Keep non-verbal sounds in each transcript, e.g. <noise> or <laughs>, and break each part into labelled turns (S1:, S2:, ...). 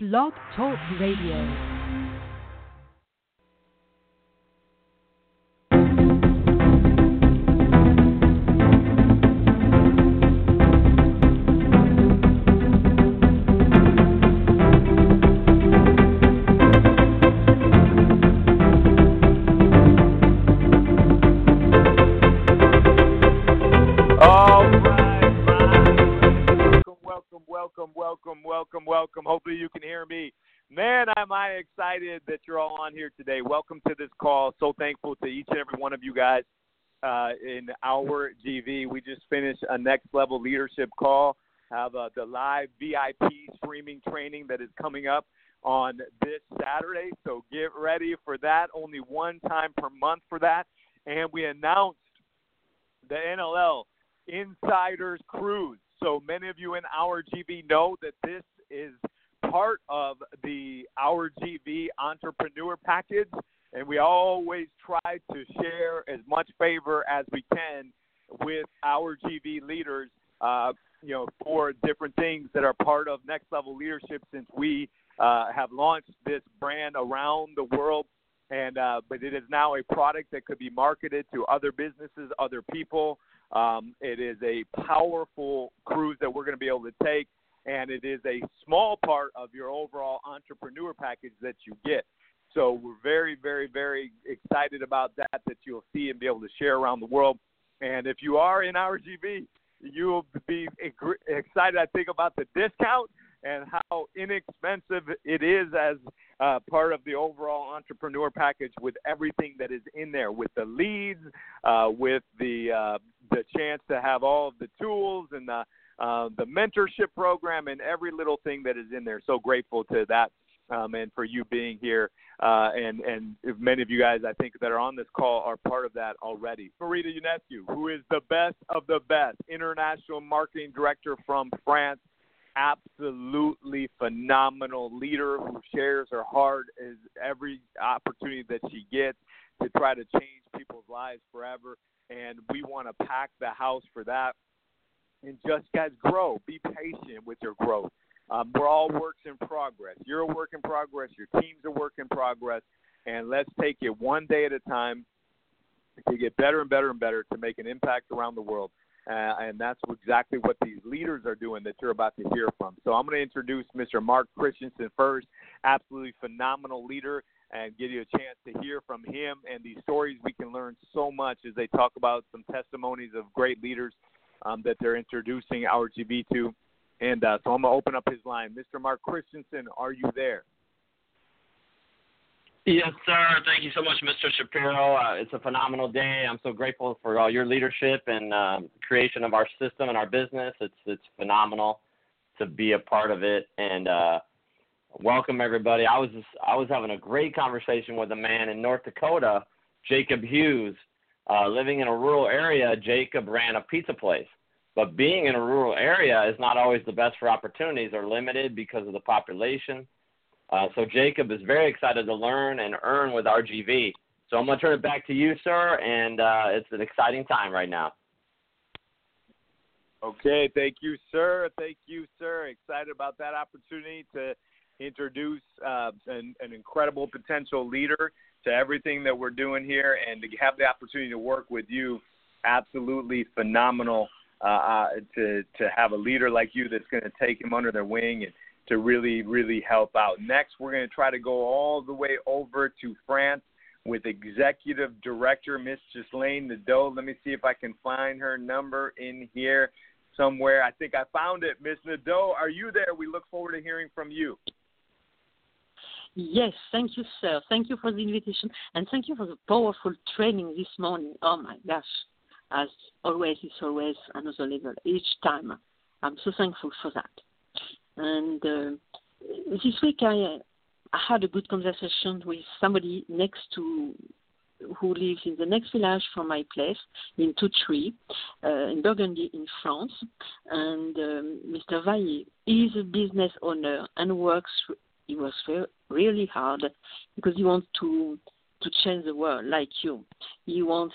S1: Blog Talk Radio.
S2: Excited that you're all on here today. Welcome to this call. So thankful to each and every one of you guys uh, in our GV. We just finished a next level leadership call. Have uh, the live VIP streaming training that is coming up on this Saturday. So get ready for that. Only one time per month for that. And we announced the NLL Insiders Cruise. So many of you in our GV know that this is part of the Our GV Entrepreneur Package, and we always try to share as much favor as we can with our GV leaders, uh, you know, for different things that are part of Next Level Leadership since we uh, have launched this brand around the world. And uh, but it is now a product that could be marketed to other businesses, other people. Um, it is a powerful cruise that we're going to be able to take and it is a small part of your overall entrepreneur package that you get. So we're very, very, very excited about that that you'll see and be able to share around the world. And if you are in GV, you'll be excited, I think, about the discount and how inexpensive it is as uh, part of the overall entrepreneur package with everything that is in there, with the leads, uh, with the uh, the chance to have all of the tools and the uh, the mentorship program, and every little thing that is in there. So grateful to that. Um, and for you being here, uh, and and many of you guys I think that are on this call are part of that already. Marita Ionescu, who is the best of the best international marketing director from France, absolutely phenomenal leader who shares her heart as every opportunity that she gets to try to change people's lives forever. And we want to pack the house for that and just guys grow. Be patient with your growth. Um, we're all works in progress. You're a work in progress. Your team's a work in progress, and let's take it one day at a time to get better and better and better to make an impact around the world. Uh, and that's exactly what these leaders are doing that you're about to hear from. So I'm going to introduce Mr. Mark Christensen first, absolutely phenomenal leader, and give you a chance to hear from him and these stories. We can learn so much as they talk about some testimonies of great leaders um, that they're introducing our GV to. And uh, so I'm going to open up his line. Mr. Mark Christensen, are you there?
S3: Yes, sir. Thank you so much, Mr. Shapiro. Uh, it's a phenomenal day. I'm so grateful for all your leadership and uh, creation of our system and our business. It's it's phenomenal to be a part of it. And uh, welcome everybody. I was just, I was having a great conversation with a man in North Dakota, Jacob Hughes, uh, living in a rural area, Jacob ran a pizza place. But being in a rural area is not always the best for opportunities are limited because of the population. Uh, so Jacob is very excited to learn and earn with RGV. So I'm going to turn it back to you, sir, and uh, it's an exciting time right now.
S2: Okay, thank you, sir. Thank you, sir. Excited about that opportunity to introduce uh, an, an incredible potential leader to everything that we're doing here and to have the opportunity to work with you. Absolutely phenomenal uh, uh, to to have a leader like you that's going to take him under their wing and to really really help out. Next, we're going to try to go all the way over to France with Executive Director Miss Ghislaine Nadeau. Let me see if I can find her number in here somewhere. I think I found it. Miss Nadeau, are you there? We look forward to hearing from you.
S4: Yes, thank you, sir. Thank you for the invitation and thank you for the powerful training this morning. Oh my gosh, as always, it's always another level each time. I'm so thankful for that. And uh, this week I, I had a good conversation with somebody next to who lives in the next village from my place in Touchery, uh, in Burgundy, in France. And um, Mr. Valle is a business owner and works he works really hard because he wants to to change the world like you. He wants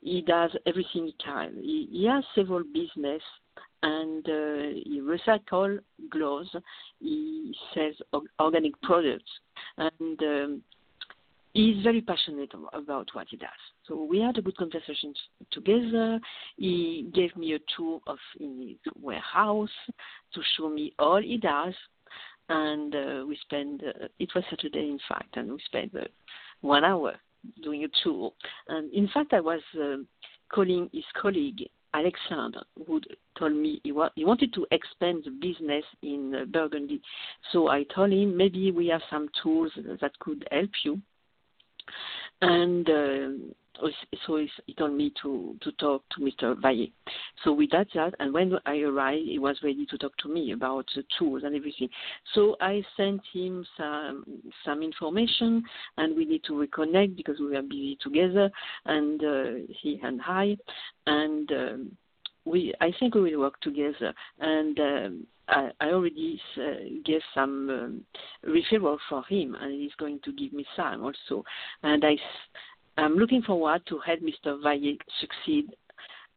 S4: he does everything he can. He, he has several business and uh, he recycles gloves. He sells organic products, and um, he's very passionate about what he does. So we had a good conversation together. He gave me a tour of his warehouse to show me all he does, and uh, we spent. Uh, it was Saturday, in fact, and we spent uh, one hour doing a tour. And in fact, I was uh, calling his colleague Alexander, who told me he, wa- he wanted to expand the business in uh, Burgundy. So I told him maybe we have some tools that could help you. And uh, so he told me to, to talk to Mr. Valle. So we did that, and when I arrived, he was ready to talk to me about the tools and everything. So I sent him some some information, and we need to reconnect because we were busy together, and uh, he and I, and um, we I think we will work together, and. Um, I, I already uh, gave some um, referral for him, and he's going to give me some also. And I, I'm looking forward to help Mr. Valle succeed.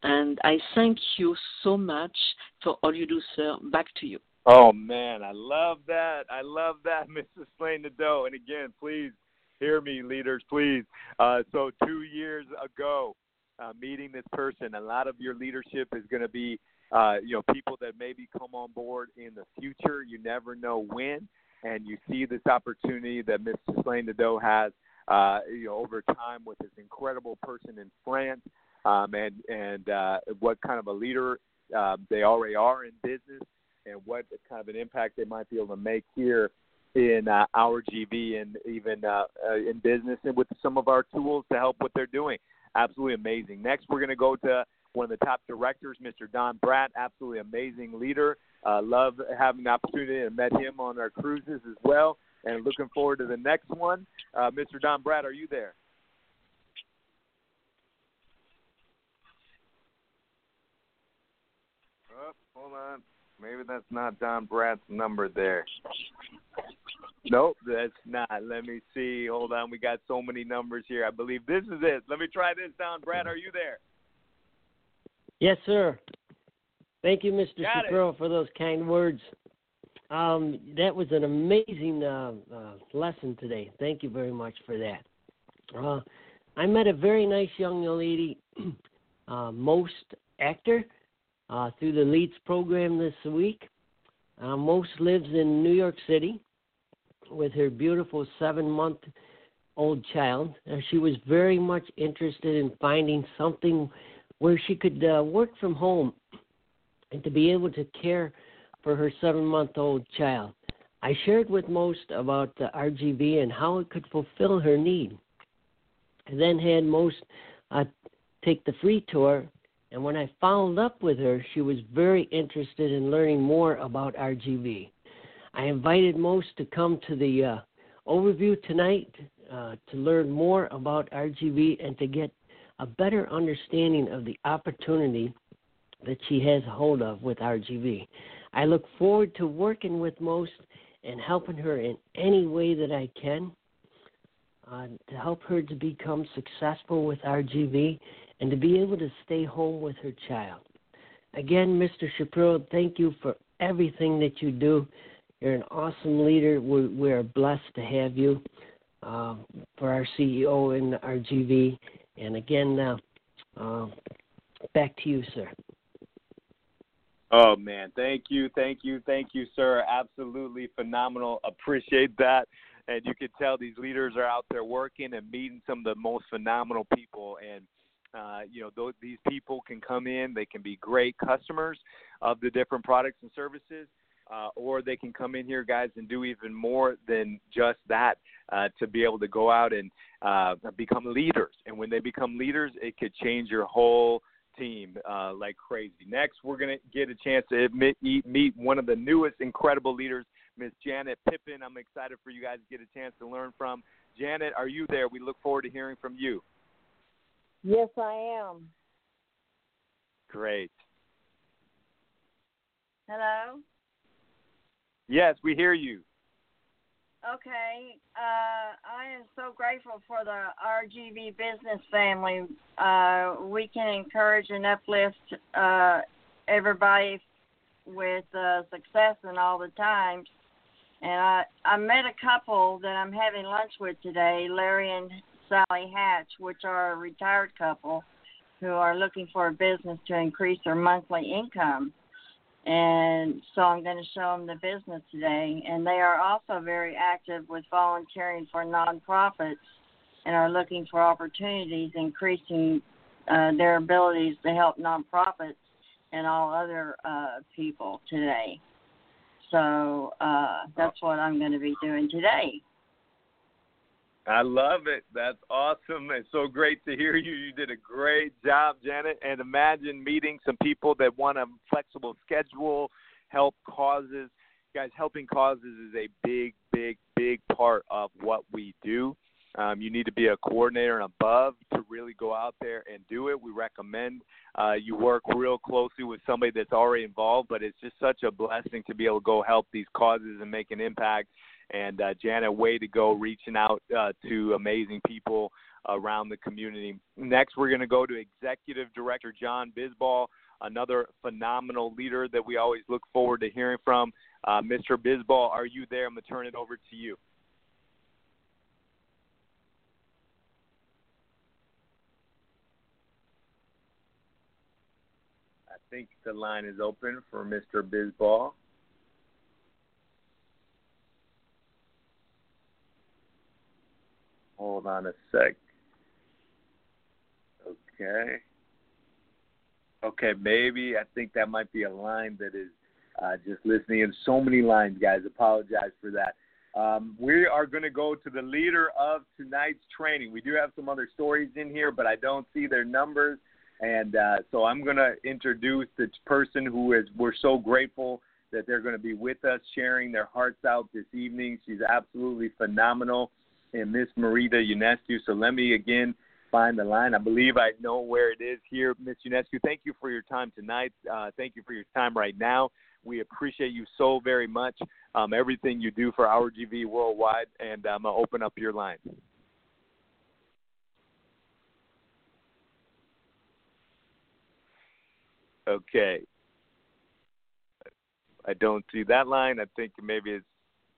S4: And I thank you so much for all you do, sir. Back to you.
S2: Oh man, I love that. I love that, <laughs> Mrs. Ghislaine Nadeau. And again, please hear me, leaders, please. Uh, so two years ago, uh, meeting this person, a lot of your leadership is going to be, uh, you know, people that maybe come on board in the future. You never know when, and you see this opportunity that Mr. Ghislaine Nadeau has uh, you know, over time with this incredible person in France, um, and and uh, what kind of a leader uh, they already are in business, and what kind of an impact they might be able to make here in uh, our GV and even uh, uh, in business and with some of our tools to help what they're doing. Absolutely amazing. Next, we're going to go to one of the top directors, Mr. Don Bratt. Absolutely amazing leader. Uh, love having the opportunity to met him on our cruises as well and looking forward to the next one. Uh, Mr. Don Bratt, are you there? Oh, hold on. Maybe that's not Don Brad's number there. Nope, that's not. Let me see. Hold on. We got so many numbers here. I believe this is it. Let me try this. Don Brad. are you there?
S5: Yes, sir. Thank you, Mr. Shapiro, for those kind words. Um, that was an amazing uh, uh, lesson today. Thank you very much for that. Uh, I met a very nice young lady, <clears throat> uh, most actor, uh, through the Leads program this week. Uh, most lives in New York City with her beautiful seven month old child. Uh, she was very much interested in finding something where she could uh, work from home and to be able to care for her seven month old child. I shared with Most about the RGV and how it could fulfill her need. I then had Most uh, take the free tour, and when I followed up with her, she was very interested in learning more about RGV. I invited Most to come to the uh, overview tonight uh, to learn more about RGV and to get a better understanding of the opportunity that she has hold of with RGV. I look forward to working with Most and helping her in any way that I can uh, to help her to become successful with RGV and to be able to stay home with her child. Again, Mr. Shapiro, thank you for everything that you do. You're an awesome leader. We, we are blessed to have you uh, for our CEO in RGV. And again, uh, uh, back to you, sir.
S2: Oh man, thank you, thank you, thank you, sir. Absolutely phenomenal. Appreciate that. And you can tell these leaders are out there working and meeting some of the most phenomenal people. And uh, you know, those, these people can come in. They can be great customers of the different products and services, uh, or they can come in here, guys, and do even more than just that uh, to be able to go out and uh, become leaders. And when they become leaders, it could change your whole team uh, like crazy. Next, we're going to get a chance to admit, meet one of the newest incredible leaders, Miss Janet Pippin. I'm excited for you guys to get a chance to learn from. Janet, are you there? We look forward to hearing from you.
S6: Yes, I am.
S2: Great.
S6: Hello?
S2: Yes, we hear you.
S6: Okay. Uh, I am so grateful for the RGV business family. Uh, we can encourage and uplift uh, everybody with uh, success in all the times. And I I met a couple that I'm having lunch with today, Larry and Sally Hatch, which are a retired couple who are looking for a business to increase their monthly income. And so I'm going to show them the business today. And they are also very active with volunteering for nonprofits and are looking for opportunities increasing uh, their abilities to help nonprofits and all other uh, people today. So uh, that's what I'm going to be doing today.
S2: I love it. That's awesome. It's so great to hear you. You did a great job, Janet. And imagine meeting some people that want a flexible schedule, help causes. Guys, helping causes is a big, big, big part of what we do. Um, you need to be a coordinator and above to really go out there and do it. We recommend uh, you work real closely with somebody that's already involved, but it's just such a blessing to be able to go help these causes and make an impact. And uh, Janet, way to go reaching out uh, to amazing people around the community. Next, we're going to go to Executive Director John Bisbal, another phenomenal leader that we always look forward to hearing from. Uh, Mr. Bisbal, are you there? I'm going to turn it over to you. I think the line is open for Mr. Bisbal. Hold on a sec. Okay. Okay, maybe I think that might be a line that is uh, just listening in. So many lines, guys. Apologize for that. Um, we are going to go to the leader of tonight's training. We do have some other stories in here, but I don't see their numbers. And uh, so I'm going to introduce the person who is, we're so grateful that they're going to be with us sharing their hearts out this evening. She's absolutely phenomenal, and Miss Marita Ionescu. So let me again find the line. I believe I know where it is here. Miss Ionescu, thank you for your time tonight. Uh, thank you for your time right now. We appreciate you so very much, um, everything you do for our GV worldwide, and I'm to open up your line. Okay. I don't see that line. I think maybe it's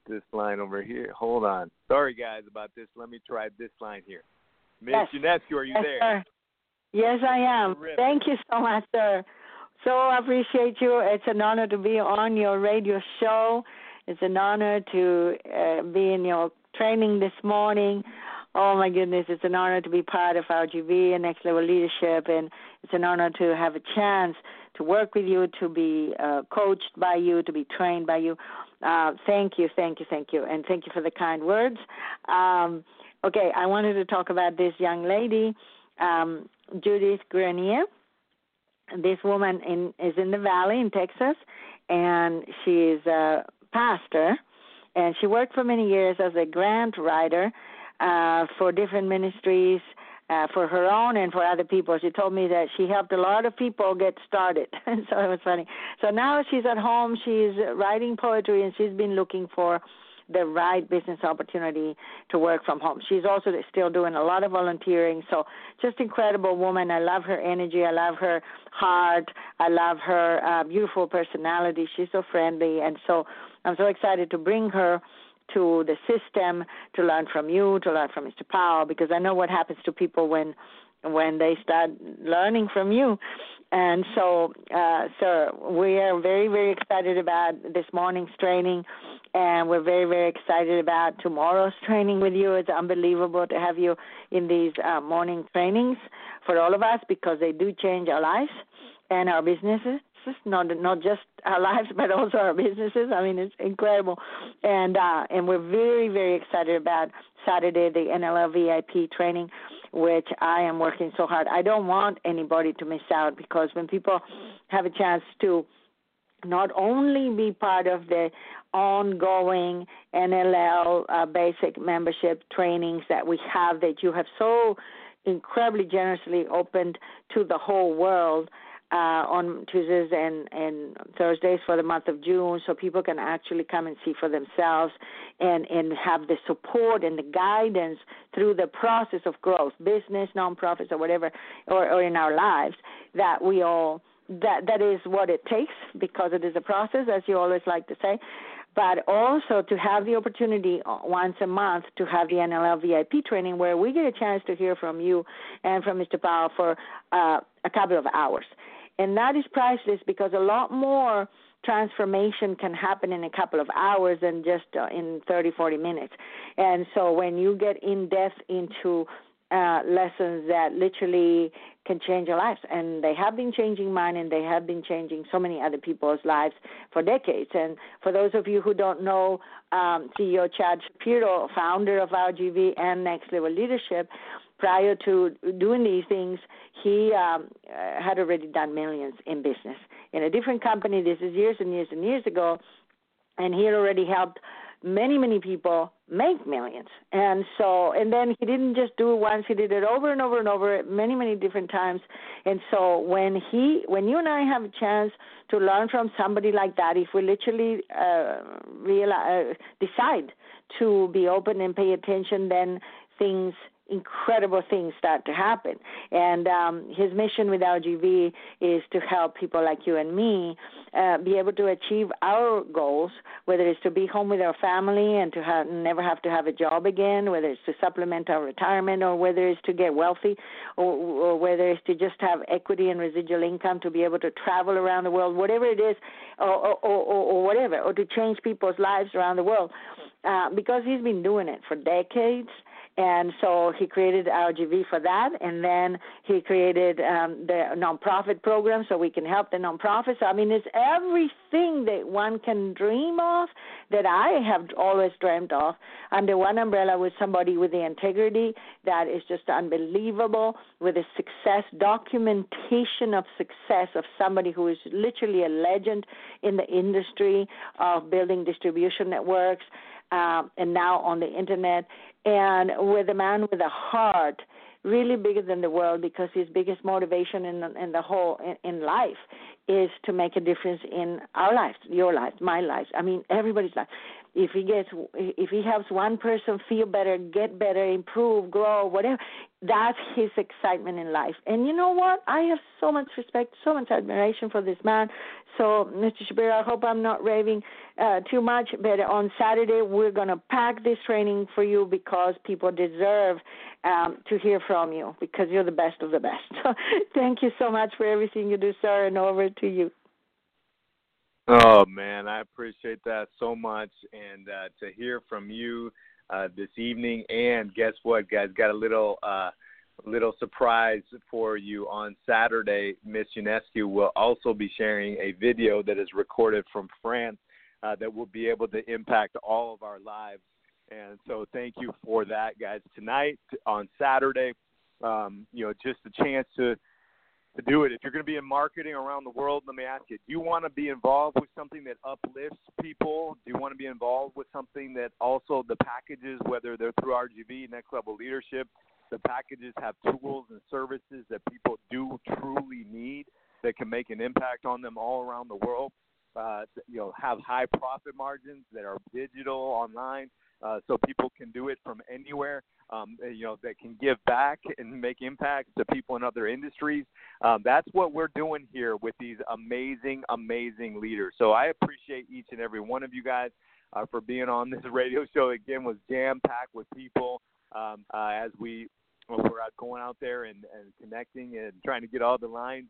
S2: this line over here. Hold on. Sorry, guys, about this. Let me try this line here. Miss yes. Are you
S7: yes,
S2: there?
S7: Sir. Yes, I am. Thank you so much, sir. So appreciate you. It's an honor to be on your radio show. It's an honor to uh, be in your training this morning. Oh my goodness, it's an honor to be part of RGV and Next Level Leadership, and it's an honor to have a chance to work with you, to be uh, coached by you, to be trained by you. Uh, thank you, thank you, thank you, and thank you for the kind words. Um, okay, I wanted to talk about this young lady, um, Judith Grenier. This woman in, is in the Valley in Texas, and she is a pastor, and she worked for many years as a grant writer uh, for different ministries uh, for her own and for other people. She told me that she helped a lot of people get started. <laughs> so it was funny. So now she's at home. She's writing poetry and she's been looking for the right business opportunity to work from home. She's also still doing a lot of volunteering. So just incredible woman. I love her energy. I love her heart. I love her uh, beautiful personality. She's so friendly. And so I'm so excited to bring her to the system, to learn from you, to learn from Mr. Powell, because I know what happens to people when when they start learning from you. And so, uh, sir, we are very, very excited about this morning's training, and we're very, very excited about tomorrow's <laughs> training with you. It's unbelievable to have you in these uh, morning trainings for all of us because they do change our lives and our businesses not not just our <laughs> lives but also our businesses. I mean, it's incredible, and uh, and we're very very excited about Saturday the NLL VIP training, which I am working so hard. I don't want anybody to miss out because when people have a chance to not only be part of the ongoing NLL uh, basic membership trainings that we have that you have so incredibly generously opened to the whole world uh, on Tuesdays and, and Thursdays for the month of June, so people can actually come and see for themselves and, and have the support and the guidance through the process of growth, business, nonprofits, or whatever, or, or in our lives that we all that that is what it takes because it is a process, as you always like to say. But also to have the opportunity uh, once a month to have the NLL VIP training where we get a chance to hear from you and from Mr. Powell for uh, a couple of hours. And that is priceless because a lot more transformation can happen in a couple of hours than just uh, in 30, 40 minutes. And so when you get in depth into uh, lessons that literally can change your lives. And they have been changing mine, and they have been changing so many other people's lives for decades. And for those of you who don't know, um, CEO Chad Shapiro, founder of RGV and Next Level Leadership, prior to doing these things, he um, uh, had already done millions in business in a different company. This is years and years and years ago, and he had already helped many many people make millions and so and then he didn't just do it once he did it over and over and over many many different times and so when he when you and i have a chance to learn from somebody like that if we literally uh, realize, uh, decide to be open and pay attention then things incredible things start to happen. And um, his mission with RGV is to help people like you and me uh, be able to achieve our goals, whether it's to be home with our family and to have, never have to have a job again, whether it's to supplement our retirement, or whether it's to get wealthy, or, or whether it's to just have equity and residual income to be able to travel around the world, whatever it is, or, or, or, or whatever, or to change people's lives around the world. Uh, because he's been doing it for decades and so he created RGV for that, and then he created um, the nonprofit program so we can help the nonprofits. So, I mean, it's everything that one can dream of that I have always dreamed of under one umbrella with somebody with the integrity that is just unbelievable, with the success documentation of success of somebody who is literally a legend in the industry of building distribution networks uh, and now on the internet, and with a man with a heart really bigger than the world because his biggest motivation in in the whole in, in life is to make a difference in our lives, your life, my life. I mean, everybody's life. If he gets, if he helps one person feel better, get better, improve, grow, whatever, that's his excitement in life. And you know what? I have so much respect, so much admiration for this man. So, Mr. Shapiro, I hope I'm not raving uh, too much, but on Saturday we're going to pack this training for you because people deserve um, to hear from you because you're the best of the best. So, <laughs> thank you so much for everything you do, sir, and over to you.
S2: Oh man, I appreciate that so much, and uh, to hear from you uh, this evening. And guess what, guys? Got a little uh, little surprise for you on Saturday. Miss Ionescu will also be sharing a video that is recorded from France uh, that will be able to impact all of our lives. And so, thank you for that, guys. Tonight on Saturday, um, you know, just a chance to to do it. If you're going to be in marketing around the world, let me ask you: Do you want to be involved with something that uplifts people? Do you want to be involved with something that also the packages, whether they're through RGV, Next Level Leadership, the packages have tools and services that people do truly need that can make an impact on them all around the world. Uh, you know, have high profit margins that are digital online, uh, so people can do it from anywhere um, you know, that can give back and make impacts to people in other industries. Um, that's what we're doing here with these amazing, amazing leaders. So I appreciate each and every one of you guys uh, for being on this <laughs> radio show. Again, was jam packed with people um, uh, as we we're out going out there and, and connecting and trying to get all the lines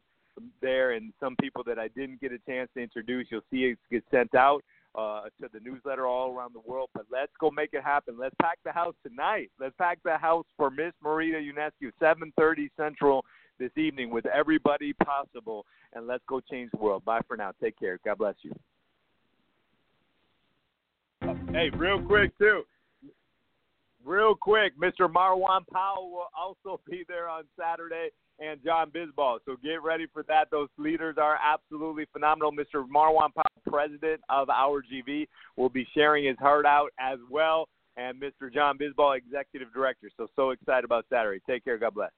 S2: there. And some people that I didn't get a chance to introduce, you'll see it get sent out uh, to the newsletter all around the world. But let's go make it happen. Let's pack the house tonight. Let's pack the house for Miss Marita Ionescu, 7:30 Central this evening with everybody possible, and let's go change the world. Bye for now. Take care. God bless you. Hey, real quick too. Real quick, Mr. Marwan Powell will also <laughs> be there on Saturday and John Bisbal. So get ready for that. Those leaders are absolutely phenomenal. Mr. Marwan Powell, president of our GV, will be sharing his heart out as well. And Mr. John Bisbal, executive director. So, so excited about Saturday. Take care. God bless.